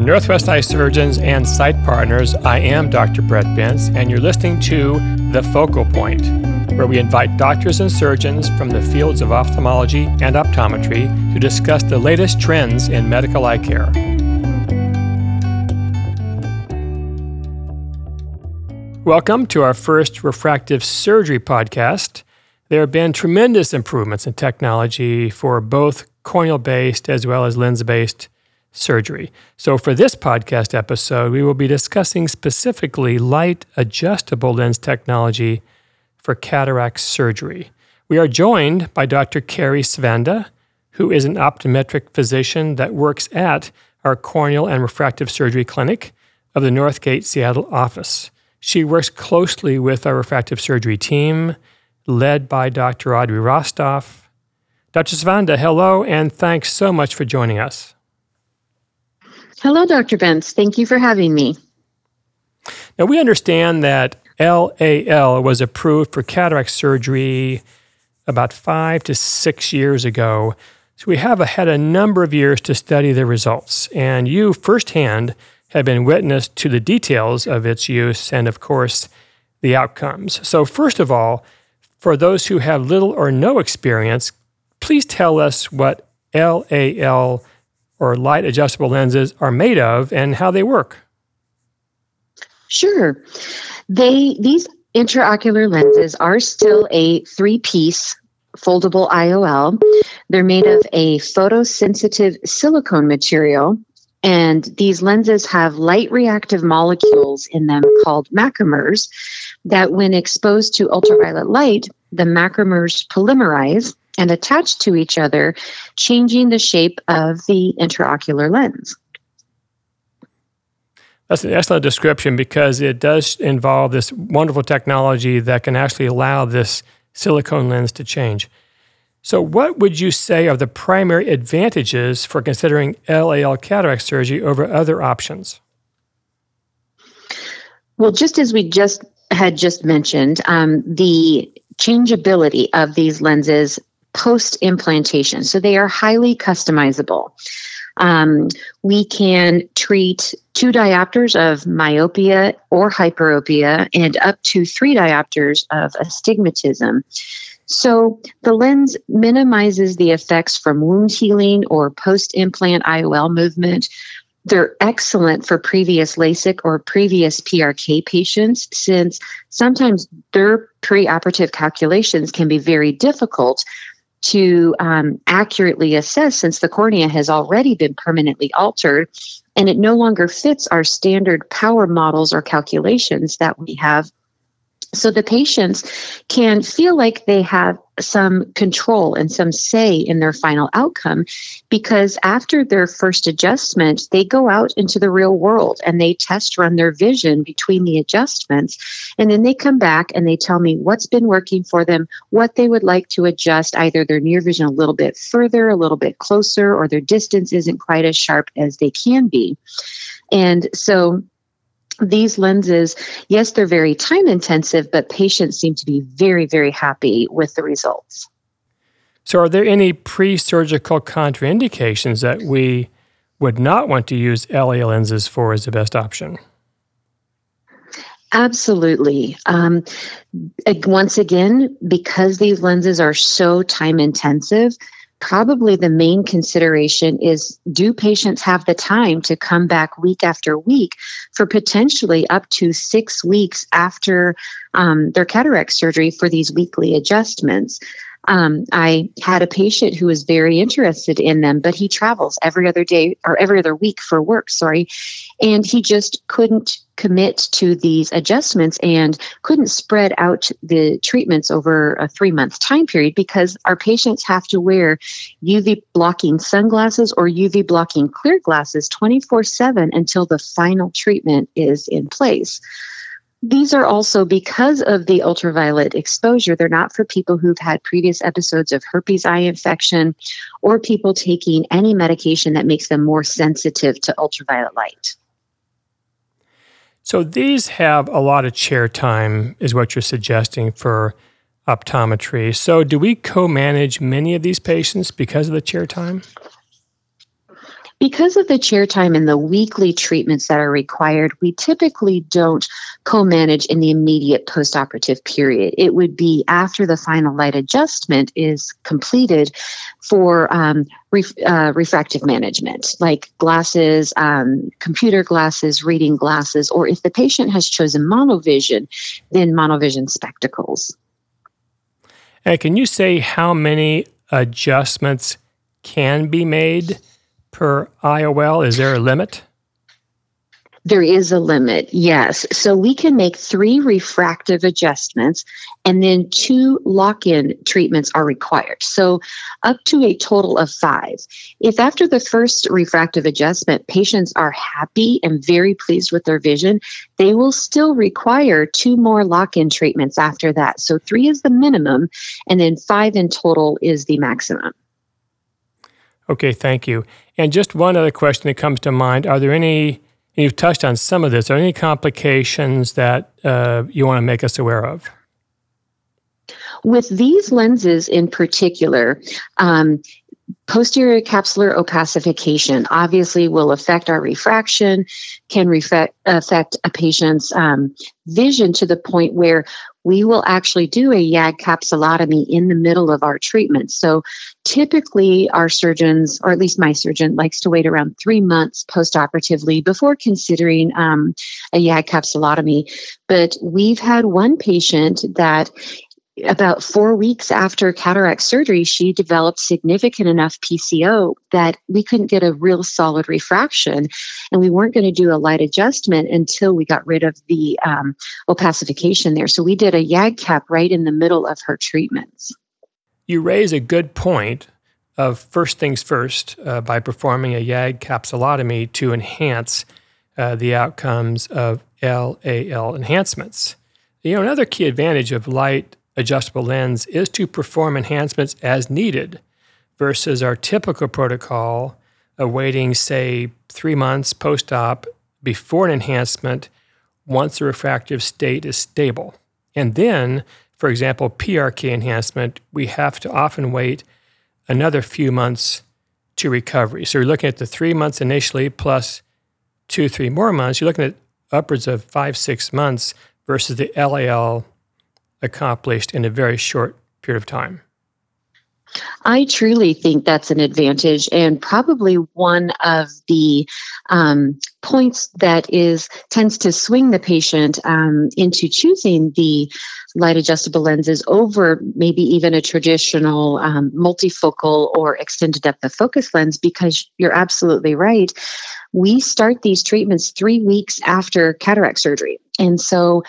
From Northwest Eye Surgeons and Sight Partners, I am Dr. Brett Bentz, and you're listening to The Focal Point, where we invite doctors and surgeons from the fields of ophthalmology and optometry to discuss the latest trends in medical eye care. Welcome to our first refractive surgery podcast. There have been tremendous improvements in technology for both corneal based as well as lens based surgery. So, for this podcast episode, we will be discussing specifically light adjustable lens technology for cataract surgery. We are joined by Dr. Kerri Svanda, who is an optometric physician that works at our corneal and refractive surgery clinic of the Northgate Seattle office. She works closely with our refractive surgery team, led by Dr. Audrey Rostov. Dr. Svanda, hello, and thanks so much for joining us. Hello, Dr. Bentz. Thank you for having me. Now, we understand that LAL was approved for cataract surgery about five to six years ago. So we have had a number of years to study the results, and you firsthand have been witness to the details of its use and, of course, the outcomes. So, first of all, for those who have little or no experience, please tell us what LAL or light adjustable lenses are made of and how they work. Sure. They these intraocular lenses are still a three-piece foldable IOL. They're made of a photosensitive silicone material and these lenses have light reactive molecules in them called macromers that when exposed to ultraviolet light, the macromers polymerize and attached to each other, changing the shape of the intraocular lens. That's an excellent description because it does involve this wonderful technology that can actually allow this silicone lens to change. So, what would you say are the primary advantages for considering LAL cataract surgery over other options? Well, just as we just had just mentioned, um, the changeability of these lenses post implantation. So they are highly customizable. Um, we can treat two diopters of myopia or hyperopia and up to three diopters of astigmatism. So the lens minimizes the effects from wound healing or post implant IOL movement. They're excellent for previous LASIK or previous PRK patients since sometimes their preoperative calculations can be very difficult to um, accurately assess since the cornea has already been permanently altered and it no longer fits our standard power models or calculations that we have so the patients can feel like they have some control and some say in their final outcome because after their first adjustment, they go out into the real world and they test run their vision between the adjustments. And then they come back and they tell me what's been working for them, what they would like to adjust, either their near vision a little bit further, a little bit closer, or their distance isn't quite as sharp as they can be. And so these lenses, yes, they're very time intensive, but patients seem to be very, very happy with the results. So, are there any pre surgical contraindications that we would not want to use LA lenses for as the best option? Absolutely. Um, once again, because these lenses are so time intensive, probably the main consideration is do patients have the time to come back week after week for potentially up to six weeks after um, their cataract surgery for these weekly adjustments? Um, I had a patient who was very interested in them, but he travels every other day or every other week for work, sorry. And he just couldn't commit to these adjustments and couldn't spread out the treatments over a three month time period because our patients have to wear UV blocking sunglasses or UV blocking clear glasses 24 7 until the final treatment is in place. These are also because of the ultraviolet exposure. They're not for people who've had previous episodes of herpes eye infection or people taking any medication that makes them more sensitive to ultraviolet light. So these have a lot of chair time, is what you're suggesting for optometry. So do we co manage many of these patients because of the chair time? Because of the chair time and the weekly treatments that are required, we typically don't co manage in the immediate postoperative period. It would be after the final light adjustment is completed for um, ref, uh, refractive management, like glasses, um, computer glasses, reading glasses, or if the patient has chosen monovision, then monovision spectacles. And can you say how many adjustments can be made per IOL? Is there a limit? There is a limit, yes. So we can make three refractive adjustments and then two lock in treatments are required. So up to a total of five. If after the first refractive adjustment, patients are happy and very pleased with their vision, they will still require two more lock in treatments after that. So three is the minimum, and then five in total is the maximum. Okay, thank you. And just one other question that comes to mind Are there any, you've touched on some of this, are there any complications that uh, you want to make us aware of? With these lenses in particular, um, posterior capsular opacification obviously will affect our refraction, can affect a patient's um, vision to the point where we will actually do a YAG capsulotomy in the middle of our treatment. So typically, our surgeons, or at least my surgeon, likes to wait around three months postoperatively before considering um, a YAG capsulotomy. But we've had one patient that about four weeks after cataract surgery, she developed significant enough PCO that we couldn't get a real solid refraction. And we weren't going to do a light adjustment until we got rid of the um, opacification there. So we did a YAG cap right in the middle of her treatments. You raise a good point of first things first uh, by performing a YAG capsulotomy to enhance uh, the outcomes of LAL enhancements. You know, another key advantage of light adjustable lens is to perform enhancements as needed versus our typical protocol of waiting, say, three months post op before an enhancement once the refractive state is stable. And then, for example, PRK enhancement, we have to often wait another few months to recovery. So you're looking at the three months initially plus two, three more months. You're looking at upwards of five, six months versus the LAL accomplished in a very short period of time. I truly think that's an advantage, and probably one of the um, points that is tends to swing the patient um, into choosing the light adjustable lenses over maybe even a traditional um, multifocal or extended depth of focus lens. Because you're absolutely right, we start these treatments three weeks after cataract surgery, and so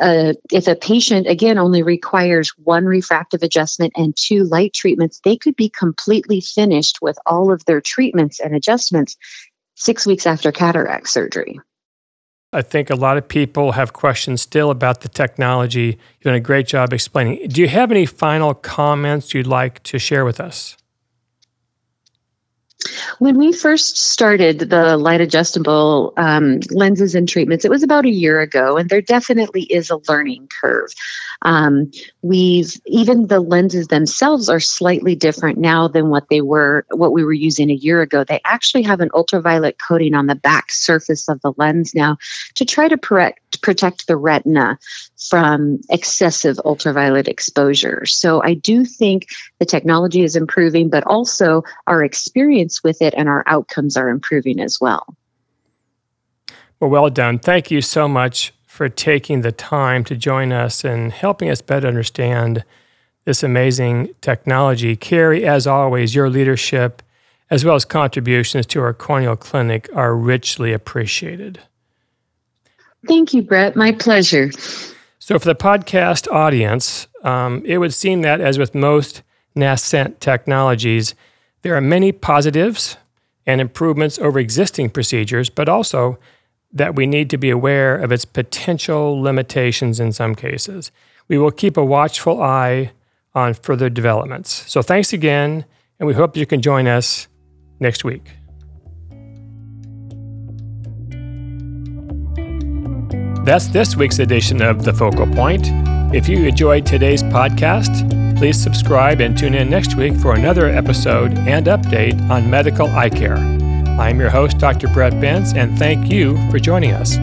uh, if a patient again only requires one refractive adjustment and two light treatments they could be completely finished with all of their treatments and adjustments six weeks after cataract surgery i think a lot of people have questions still about the technology. You've done a great job explaining. Do you have any final comments you'd like to share with us when we first started the light adjustable um, lenses and treatments, it was about a year ago, and there definitely is a learning curve. Um, we've even the lenses themselves are slightly different now than what they were, what we were using a year ago. They actually have an ultraviolet coating on the back surface of the lens now to try to protect, protect the retina from excessive ultraviolet exposure. So I do think the technology is improving, but also our experience with it and our outcomes are improving as well. Well, well done. Thank you so much for taking the time to join us and helping us better understand this amazing technology. Kerri, as always, your leadership as well as contributions to our corneal clinic are richly appreciated. Thank you, Brett. My pleasure. So, for the podcast audience, um, it would seem that, as with most nascent technologies, there are many positives and improvements over existing procedures, but also that we need to be aware of its potential limitations in some cases. We will keep a watchful eye on further developments. So thanks again, and we hope you can join us next week. That's this week's edition of The Focal Point. If you enjoyed today's podcast, please subscribe and tune in next week for another episode and update on medical eye care. I'm your host, Dr. Brett Bentz, and thank you for joining us.